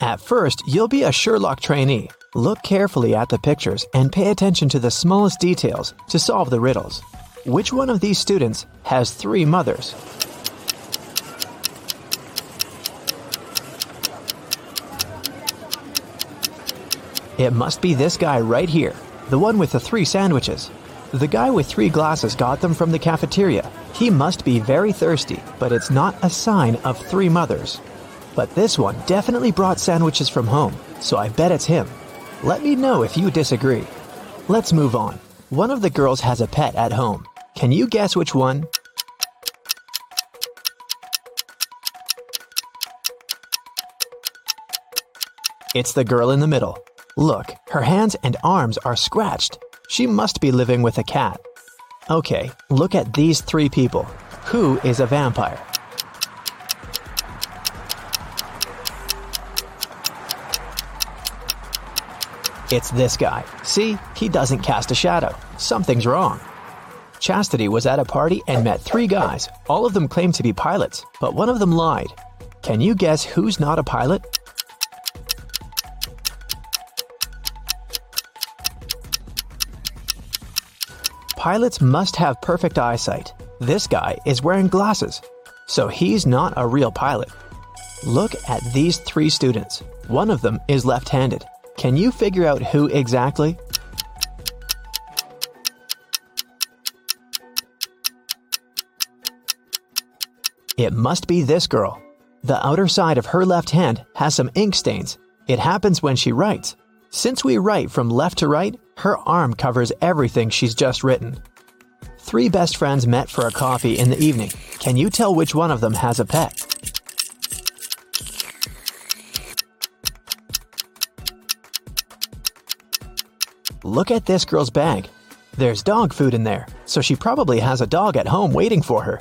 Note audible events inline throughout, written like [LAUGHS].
At first, you'll be a Sherlock trainee. Look carefully at the pictures and pay attention to the smallest details to solve the riddles. Which one of these students has three mothers? It must be this guy right here, the one with the three sandwiches. The guy with three glasses got them from the cafeteria. He must be very thirsty, but it's not a sign of three mothers. But this one definitely brought sandwiches from home, so I bet it's him. Let me know if you disagree. Let's move on. One of the girls has a pet at home. Can you guess which one? It's the girl in the middle. Look, her hands and arms are scratched. She must be living with a cat. Okay, look at these three people. Who is a vampire? It's this guy. See, he doesn't cast a shadow. Something's wrong. Chastity was at a party and met three guys. All of them claimed to be pilots, but one of them lied. Can you guess who's not a pilot? Pilots must have perfect eyesight. This guy is wearing glasses, so he's not a real pilot. Look at these three students. One of them is left handed. Can you figure out who exactly? It must be this girl. The outer side of her left hand has some ink stains. It happens when she writes. Since we write from left to right, her arm covers everything she's just written. Three best friends met for a coffee in the evening. Can you tell which one of them has a pet? Look at this girl's bag. There's dog food in there, so she probably has a dog at home waiting for her.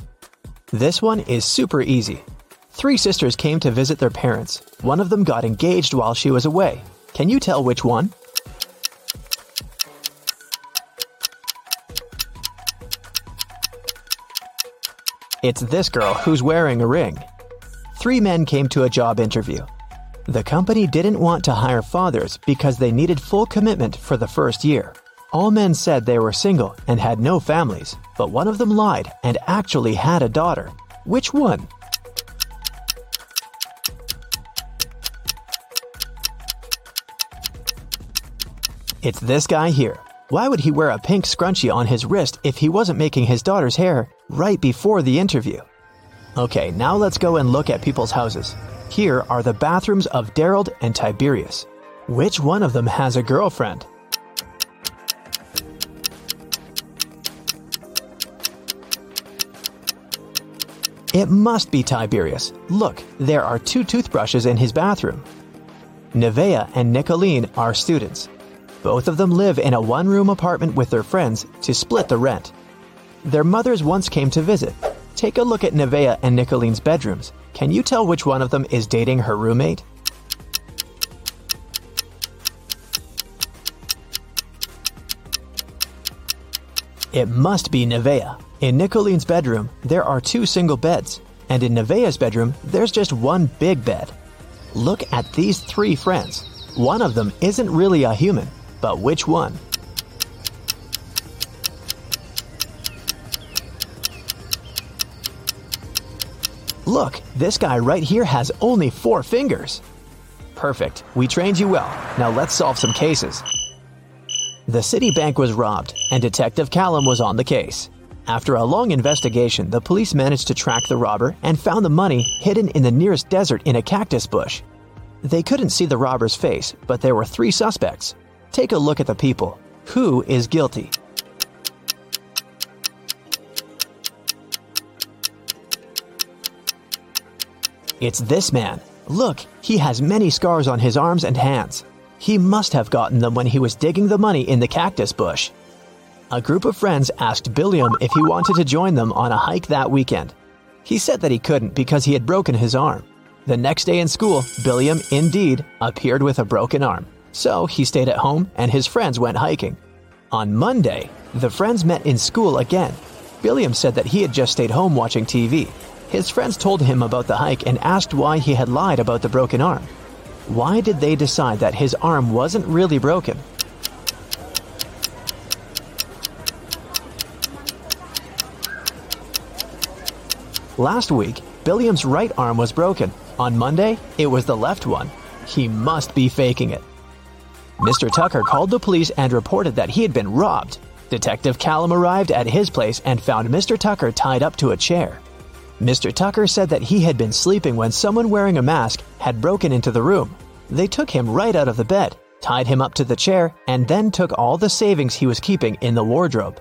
This one is super easy. Three sisters came to visit their parents. One of them got engaged while she was away. Can you tell which one? It's this girl who's wearing a ring. Three men came to a job interview. The company didn't want to hire fathers because they needed full commitment for the first year. All men said they were single and had no families, but one of them lied and actually had a daughter. Which one? It's this guy here. Why would he wear a pink scrunchie on his wrist if he wasn't making his daughter's hair right before the interview? Okay, now let's go and look at people's houses. Here are the bathrooms of Daryl and Tiberius. Which one of them has a girlfriend? It must be Tiberius. Look, there are two toothbrushes in his bathroom. Nevea and Nicolene are students. Both of them live in a one room apartment with their friends to split the rent. Their mothers once came to visit. Take a look at Nevea and Nicolene's bedrooms. Can you tell which one of them is dating her roommate? It must be Nevea. In Nicolene's bedroom, there are two single beds, and in Nevea's bedroom, there's just one big bed. Look at these three friends. One of them isn't really a human, but which one? Look, this guy right here has only four fingers. Perfect. We trained you well. Now let's solve some cases. The Citibank was robbed, and Detective Callum was on the case. After a long investigation, the police managed to track the robber and found the money hidden in the nearest desert in a cactus bush. They couldn't see the robber's face, but there were three suspects. Take a look at the people. Who is guilty? It's this man. Look, he has many scars on his arms and hands. He must have gotten them when he was digging the money in the cactus bush. A group of friends asked Billiam if he wanted to join them on a hike that weekend. He said that he couldn't because he had broken his arm. The next day in school, Billiam, indeed, appeared with a broken arm. So he stayed at home and his friends went hiking. On Monday, the friends met in school again. Billiam said that he had just stayed home watching TV. His friends told him about the hike and asked why he had lied about the broken arm. Why did they decide that his arm wasn't really broken? Last week, Billiam's right arm was broken. On Monday, it was the left one. He must be faking it. Mr. Tucker called the police and reported that he had been robbed. Detective Callum arrived at his place and found Mr. Tucker tied up to a chair. Mr. Tucker said that he had been sleeping when someone wearing a mask had broken into the room. They took him right out of the bed, tied him up to the chair, and then took all the savings he was keeping in the wardrobe.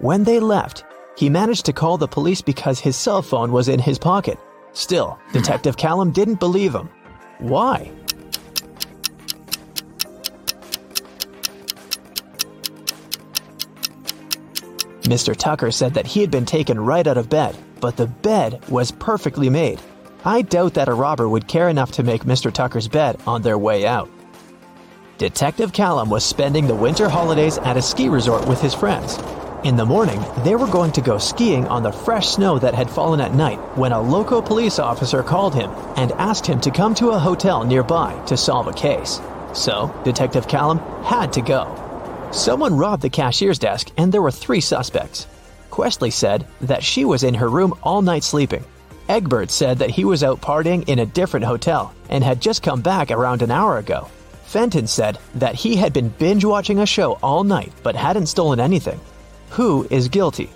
When they left, he managed to call the police because his cell phone was in his pocket. Still, [LAUGHS] Detective Callum didn't believe him. Why? Mr. Tucker said that he had been taken right out of bed, but the bed was perfectly made. I doubt that a robber would care enough to make Mr. Tucker's bed on their way out. Detective Callum was spending the winter holidays at a ski resort with his friends. In the morning, they were going to go skiing on the fresh snow that had fallen at night when a local police officer called him and asked him to come to a hotel nearby to solve a case. So, Detective Callum had to go. Someone robbed the cashier's desk and there were three suspects. Questley said that she was in her room all night sleeping. Egbert said that he was out partying in a different hotel and had just come back around an hour ago. Fenton said that he had been binge watching a show all night but hadn't stolen anything. Who is guilty?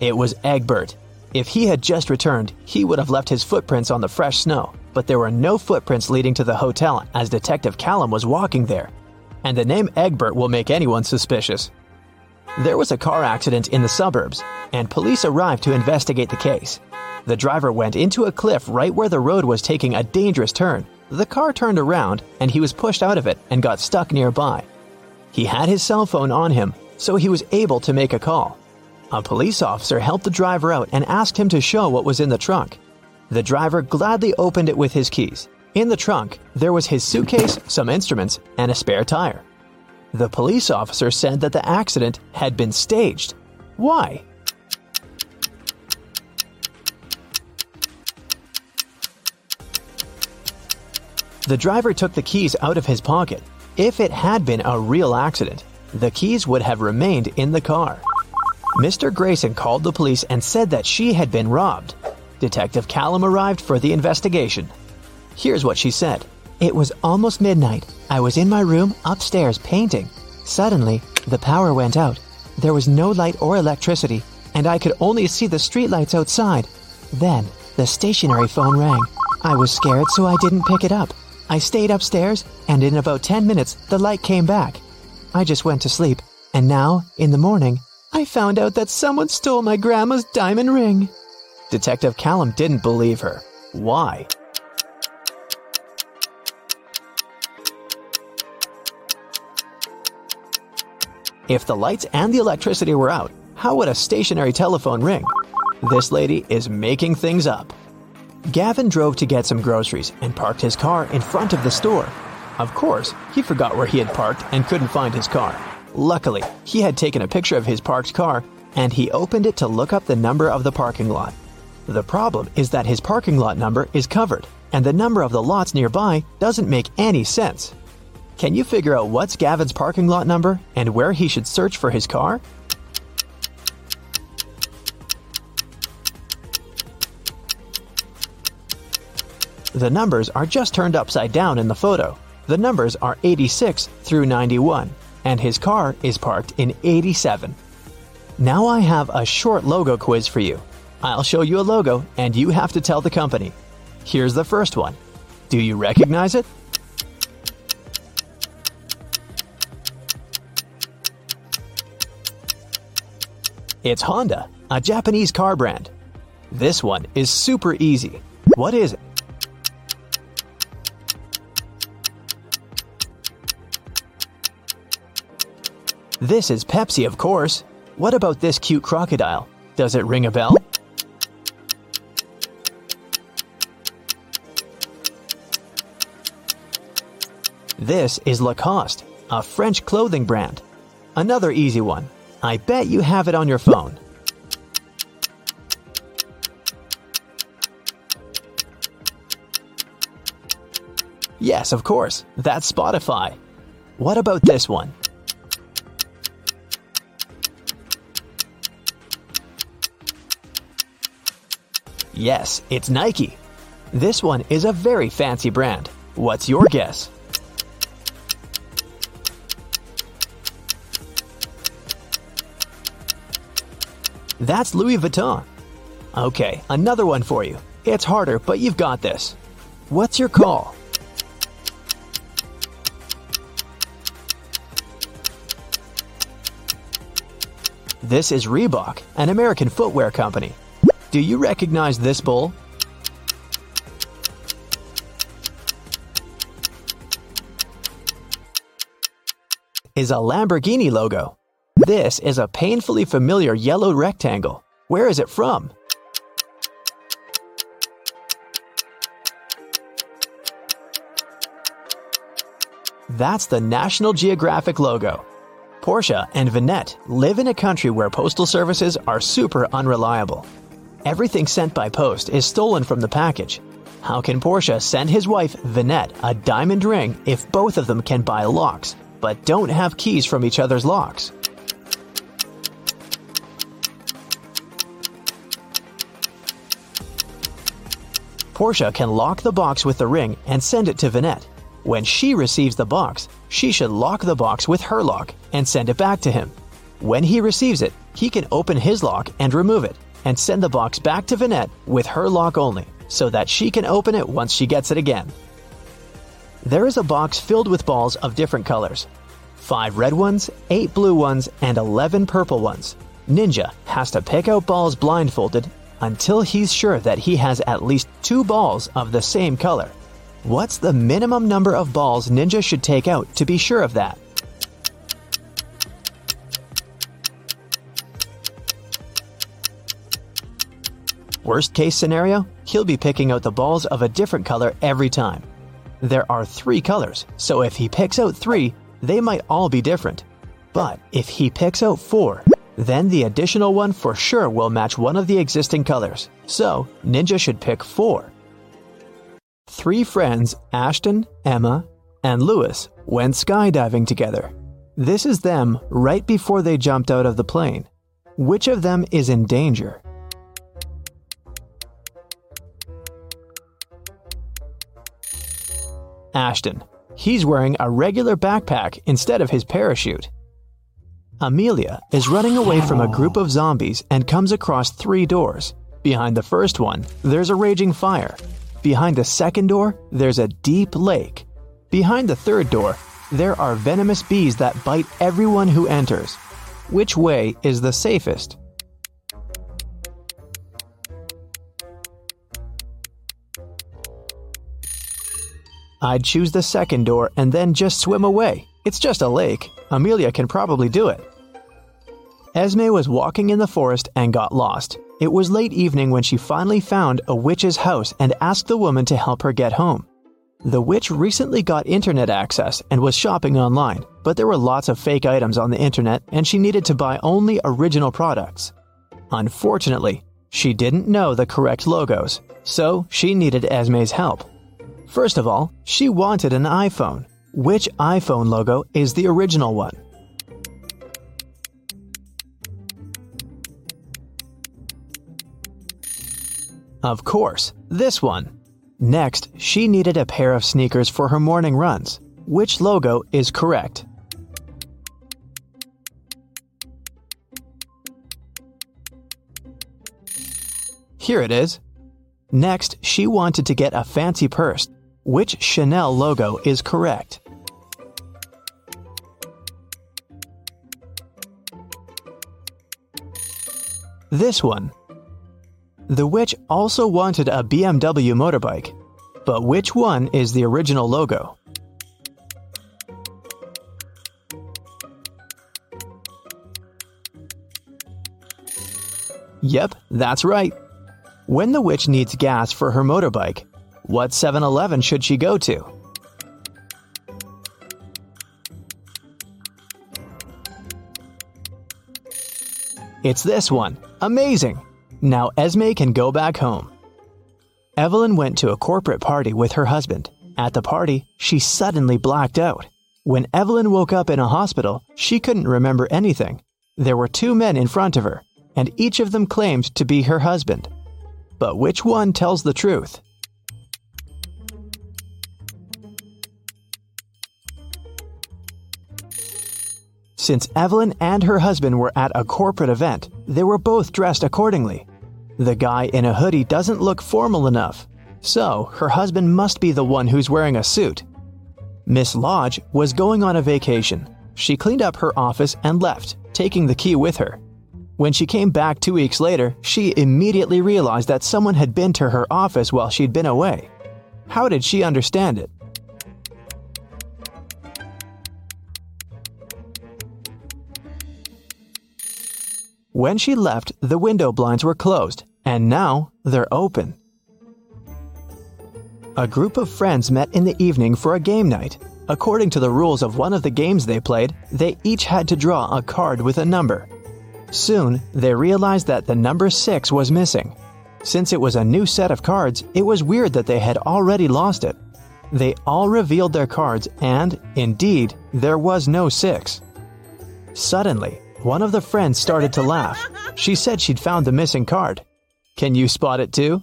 It was Egbert. If he had just returned, he would have left his footprints on the fresh snow, but there were no footprints leading to the hotel as Detective Callum was walking there. And the name Egbert will make anyone suspicious. There was a car accident in the suburbs, and police arrived to investigate the case. The driver went into a cliff right where the road was taking a dangerous turn. The car turned around, and he was pushed out of it and got stuck nearby. He had his cell phone on him, so he was able to make a call. A police officer helped the driver out and asked him to show what was in the trunk. The driver gladly opened it with his keys. In the trunk, there was his suitcase, some instruments, and a spare tire. The police officer said that the accident had been staged. Why? The driver took the keys out of his pocket. If it had been a real accident, the keys would have remained in the car. Mr. Grayson called the police and said that she had been robbed. Detective Callum arrived for the investigation. Here's what she said It was almost midnight. I was in my room upstairs painting. Suddenly, the power went out. There was no light or electricity, and I could only see the streetlights outside. Then, the stationary phone rang. I was scared, so I didn't pick it up. I stayed upstairs, and in about 10 minutes, the light came back. I just went to sleep, and now, in the morning, I found out that someone stole my grandma's diamond ring. Detective Callum didn't believe her. Why? If the lights and the electricity were out, how would a stationary telephone ring? This lady is making things up. Gavin drove to get some groceries and parked his car in front of the store. Of course, he forgot where he had parked and couldn't find his car. Luckily, he had taken a picture of his parked car and he opened it to look up the number of the parking lot. The problem is that his parking lot number is covered, and the number of the lots nearby doesn't make any sense. Can you figure out what's Gavin's parking lot number and where he should search for his car? The numbers are just turned upside down in the photo. The numbers are 86 through 91 and his car is parked in 87. Now I have a short logo quiz for you. I'll show you a logo and you have to tell the company. Here's the first one. Do you recognize it? It's Honda, a Japanese car brand. This one is super easy. What is it? This is Pepsi, of course. What about this cute crocodile? Does it ring a bell? This is Lacoste, a French clothing brand. Another easy one. I bet you have it on your phone. Yes, of course, that's Spotify. What about this one? Yes, it's Nike. This one is a very fancy brand. What's your guess? That's Louis Vuitton. Okay, another one for you. It's harder, but you've got this. What's your call? This is Reebok, an American footwear company. Do you recognize this bull? Is a Lamborghini logo. This is a painfully familiar yellow rectangle. Where is it from? That's the National Geographic logo. Portia and Vignette live in a country where postal services are super unreliable. Everything sent by post is stolen from the package. How can Portia send his wife, Vignette, a diamond ring if both of them can buy locks, but don't have keys from each other's locks? Portia can lock the box with the ring and send it to Vignette. When she receives the box, she should lock the box with her lock and send it back to him. When he receives it, he can open his lock and remove it, and send the box back to Vignette with her lock only, so that she can open it once she gets it again. There is a box filled with balls of different colors 5 red ones, 8 blue ones, and 11 purple ones. Ninja has to pick out balls blindfolded until he's sure that he has at least two balls of the same color. What's the minimum number of balls Ninja should take out to be sure of that? Worst case scenario, he'll be picking out the balls of a different color every time. There are three colors, so if he picks out three, they might all be different. But if he picks out four, then the additional one for sure will match one of the existing colors. So, Ninja should pick 4. Three friends, Ashton, Emma, and Lewis, went skydiving together. This is them right before they jumped out of the plane. Which of them is in danger? Ashton. He's wearing a regular backpack instead of his parachute. Amelia is running away from a group of zombies and comes across three doors. Behind the first one, there's a raging fire. Behind the second door, there's a deep lake. Behind the third door, there are venomous bees that bite everyone who enters. Which way is the safest? I'd choose the second door and then just swim away. It's just a lake. Amelia can probably do it. Esme was walking in the forest and got lost. It was late evening when she finally found a witch's house and asked the woman to help her get home. The witch recently got internet access and was shopping online, but there were lots of fake items on the internet and she needed to buy only original products. Unfortunately, she didn't know the correct logos, so she needed Esme's help. First of all, she wanted an iPhone. Which iPhone logo is the original one? Of course, this one. Next, she needed a pair of sneakers for her morning runs. Which logo is correct? Here it is. Next, she wanted to get a fancy purse. Which Chanel logo is correct? This one. The witch also wanted a BMW motorbike. But which one is the original logo? Yep, that's right. When the witch needs gas for her motorbike, what 7 Eleven should she go to? It's this one. Amazing! Now Esme can go back home. Evelyn went to a corporate party with her husband. At the party, she suddenly blacked out. When Evelyn woke up in a hospital, she couldn't remember anything. There were two men in front of her, and each of them claimed to be her husband. But which one tells the truth? Since Evelyn and her husband were at a corporate event, they were both dressed accordingly. The guy in a hoodie doesn't look formal enough, so her husband must be the one who's wearing a suit. Miss Lodge was going on a vacation. She cleaned up her office and left, taking the key with her. When she came back two weeks later, she immediately realized that someone had been to her office while she'd been away. How did she understand it? When she left, the window blinds were closed, and now they're open. A group of friends met in the evening for a game night. According to the rules of one of the games they played, they each had to draw a card with a number. Soon, they realized that the number 6 was missing. Since it was a new set of cards, it was weird that they had already lost it. They all revealed their cards, and, indeed, there was no 6. Suddenly, one of the friends started to laugh. She said she'd found the missing card. Can you spot it too?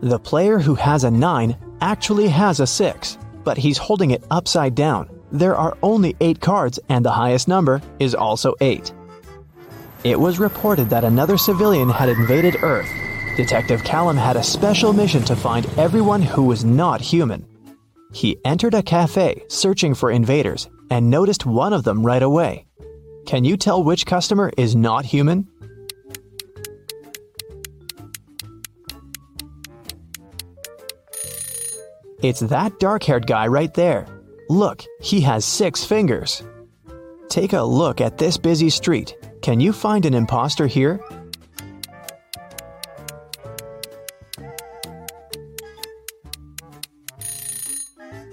The player who has a 9 actually has a 6, but he's holding it upside down. There are only 8 cards, and the highest number is also 8. It was reported that another civilian had invaded Earth Detective Callum had a special mission to find everyone who was not human. He entered a cafe searching for invaders and noticed one of them right away. Can you tell which customer is not human? It's that dark haired guy right there. Look, he has six fingers. Take a look at this busy street. Can you find an imposter here?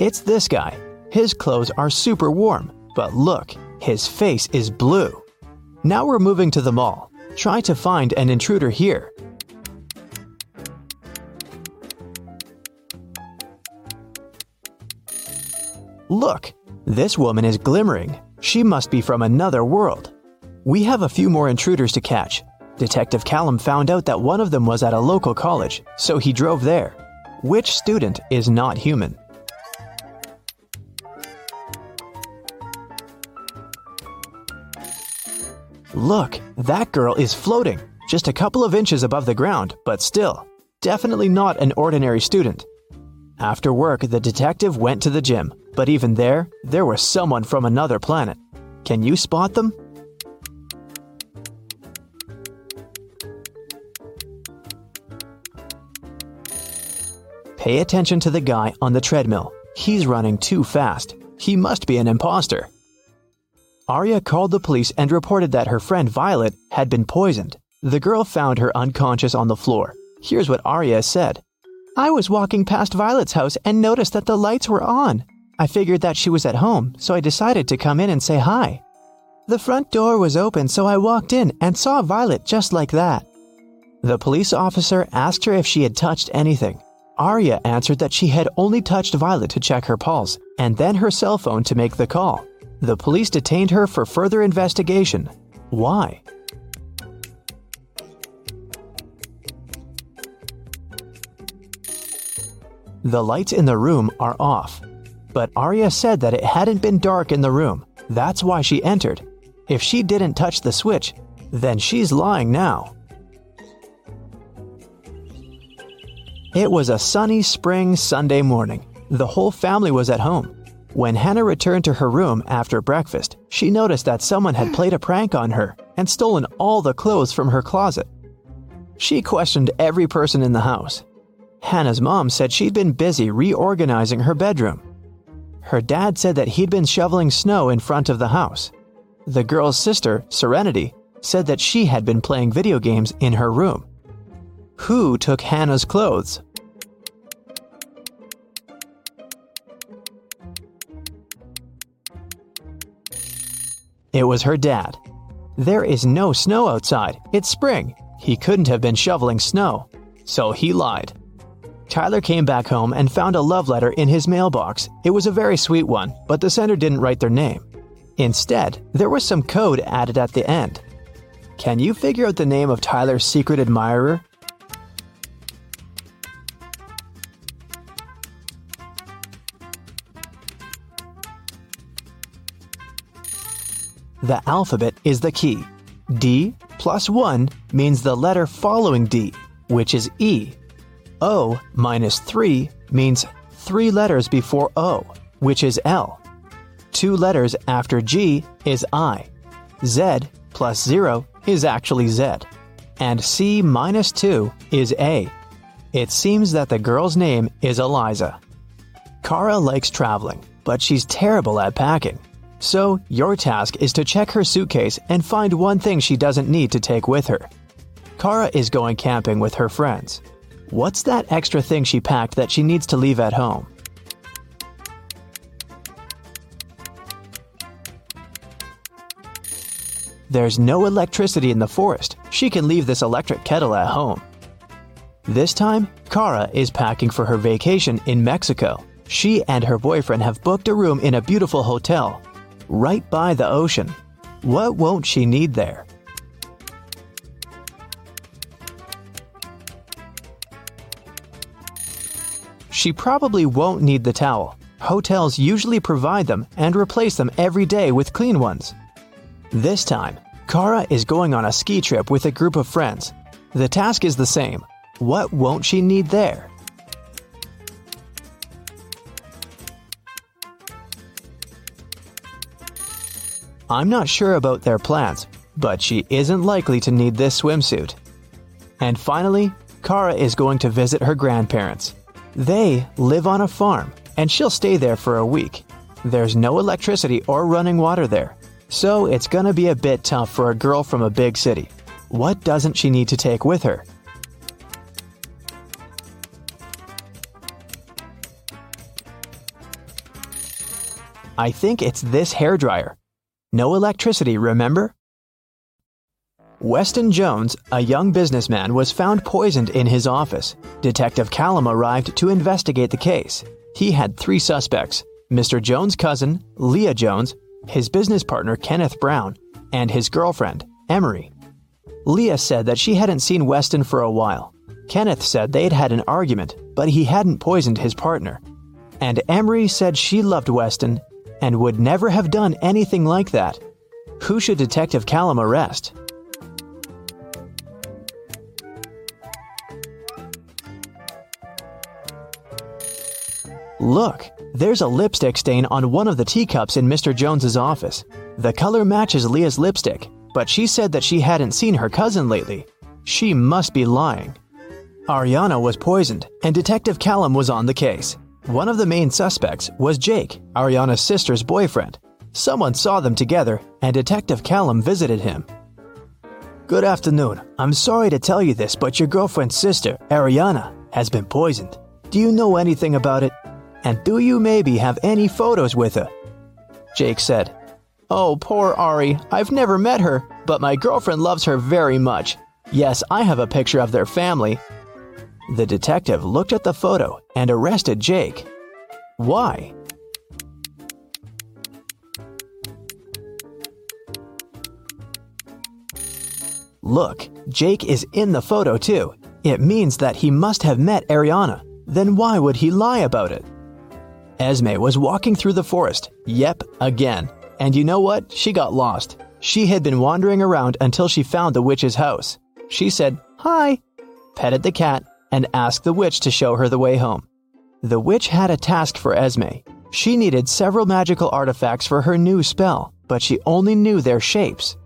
It's this guy. His clothes are super warm, but look, his face is blue. Now we're moving to the mall. Try to find an intruder here. Look, this woman is glimmering. She must be from another world. We have a few more intruders to catch. Detective Callum found out that one of them was at a local college, so he drove there. Which student is not human? Look, that girl is floating, just a couple of inches above the ground, but still, definitely not an ordinary student. After work, the detective went to the gym, but even there, there was someone from another planet. Can you spot them? Pay attention to the guy on the treadmill. He's running too fast. He must be an imposter. Arya called the police and reported that her friend Violet had been poisoned. The girl found her unconscious on the floor. Here's what Arya said I was walking past Violet's house and noticed that the lights were on. I figured that she was at home, so I decided to come in and say hi. The front door was open, so I walked in and saw Violet just like that. The police officer asked her if she had touched anything. Arya answered that she had only touched Violet to check her pulse, and then her cell phone to make the call. The police detained her for further investigation. Why? The lights in the room are off, but Arya said that it hadn't been dark in the room. That's why she entered. If she didn't touch the switch, then she's lying now. It was a sunny spring Sunday morning. The whole family was at home. When Hannah returned to her room after breakfast, she noticed that someone had played a prank on her and stolen all the clothes from her closet. She questioned every person in the house. Hannah's mom said she'd been busy reorganizing her bedroom. Her dad said that he'd been shoveling snow in front of the house. The girl's sister, Serenity, said that she had been playing video games in her room. Who took Hannah's clothes? It was her dad. There is no snow outside. It's spring. he couldn't have been shoveling snow, so he lied. Tyler came back home and found a love letter in his mailbox. It was a very sweet one, but the sender didn't write their name. Instead, there was some code added at the end. Can you figure out the name of Tyler's secret admirer? The alphabet is the key. D plus 1 means the letter following D, which is E. O minus 3 means three letters before O, which is L. Two letters after G is I. Z plus 0 is actually Z. And C minus 2 is A. It seems that the girl's name is Eliza. Kara likes traveling, but she's terrible at packing. So, your task is to check her suitcase and find one thing she doesn't need to take with her. Kara is going camping with her friends. What's that extra thing she packed that she needs to leave at home? There's no electricity in the forest. She can leave this electric kettle at home. This time, Kara is packing for her vacation in Mexico. She and her boyfriend have booked a room in a beautiful hotel right by the ocean. What won't she need there? She probably won't need the towel. Hotels usually provide them and replace them every day with clean ones. This time, Kara is going on a ski trip with a group of friends. The task is the same. What won't she need there? I'm not sure about their plans, but she isn't likely to need this swimsuit. And finally, Kara is going to visit her grandparents. They live on a farm, and she'll stay there for a week. There's no electricity or running water there, so it's gonna be a bit tough for a girl from a big city. What doesn't she need to take with her? I think it's this hairdryer. No electricity, remember? Weston Jones, a young businessman, was found poisoned in his office. Detective Callum arrived to investigate the case. He had three suspects Mr. Jones' cousin, Leah Jones, his business partner, Kenneth Brown, and his girlfriend, Emery. Leah said that she hadn't seen Weston for a while. Kenneth said they'd had an argument, but he hadn't poisoned his partner. And Emery said she loved Weston and would never have done anything like that. Who should Detective Callum arrest? Look, there's a lipstick stain on one of the teacups in Mr. Jones's office. The color matches Leah's lipstick, but she said that she hadn't seen her cousin lately. She must be lying. Ariana was poisoned, and Detective Callum was on the case. One of the main suspects was Jake, Ariana's sister's boyfriend. Someone saw them together, and Detective Callum visited him. Good afternoon. I'm sorry to tell you this, but your girlfriend's sister, Ariana, has been poisoned. Do you know anything about it? And do you maybe have any photos with her? Jake said, Oh, poor Ari. I've never met her, but my girlfriend loves her very much. Yes, I have a picture of their family, the detective looked at the photo and arrested Jake. Why? Look, Jake is in the photo too. It means that he must have met Ariana. Then why would he lie about it? Esme was walking through the forest. Yep, again. And you know what? She got lost. She had been wandering around until she found the witch's house. She said, Hi, petted the cat, and asked the witch to show her the way home. The witch had a task for Esme. She needed several magical artifacts for her new spell, but she only knew their shapes.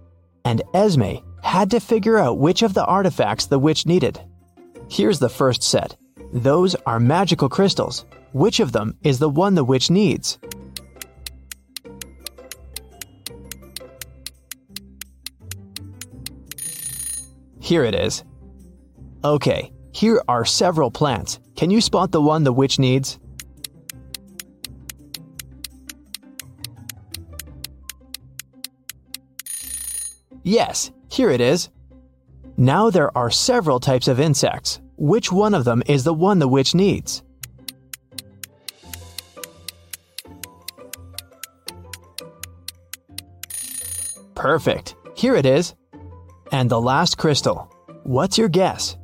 And Esme had to figure out which of the artifacts the witch needed. Here's the first set. Those are magical crystals. Which of them is the one the witch needs? Here it is. Okay, here are several plants. Can you spot the one the witch needs? Yes, here it is. Now there are several types of insects. Which one of them is the one the witch needs? Perfect. Here it is. And the last crystal. What's your guess?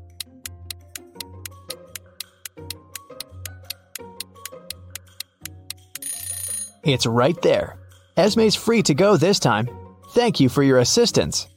It's right there. Esme's free to go this time. Thank you for your assistance.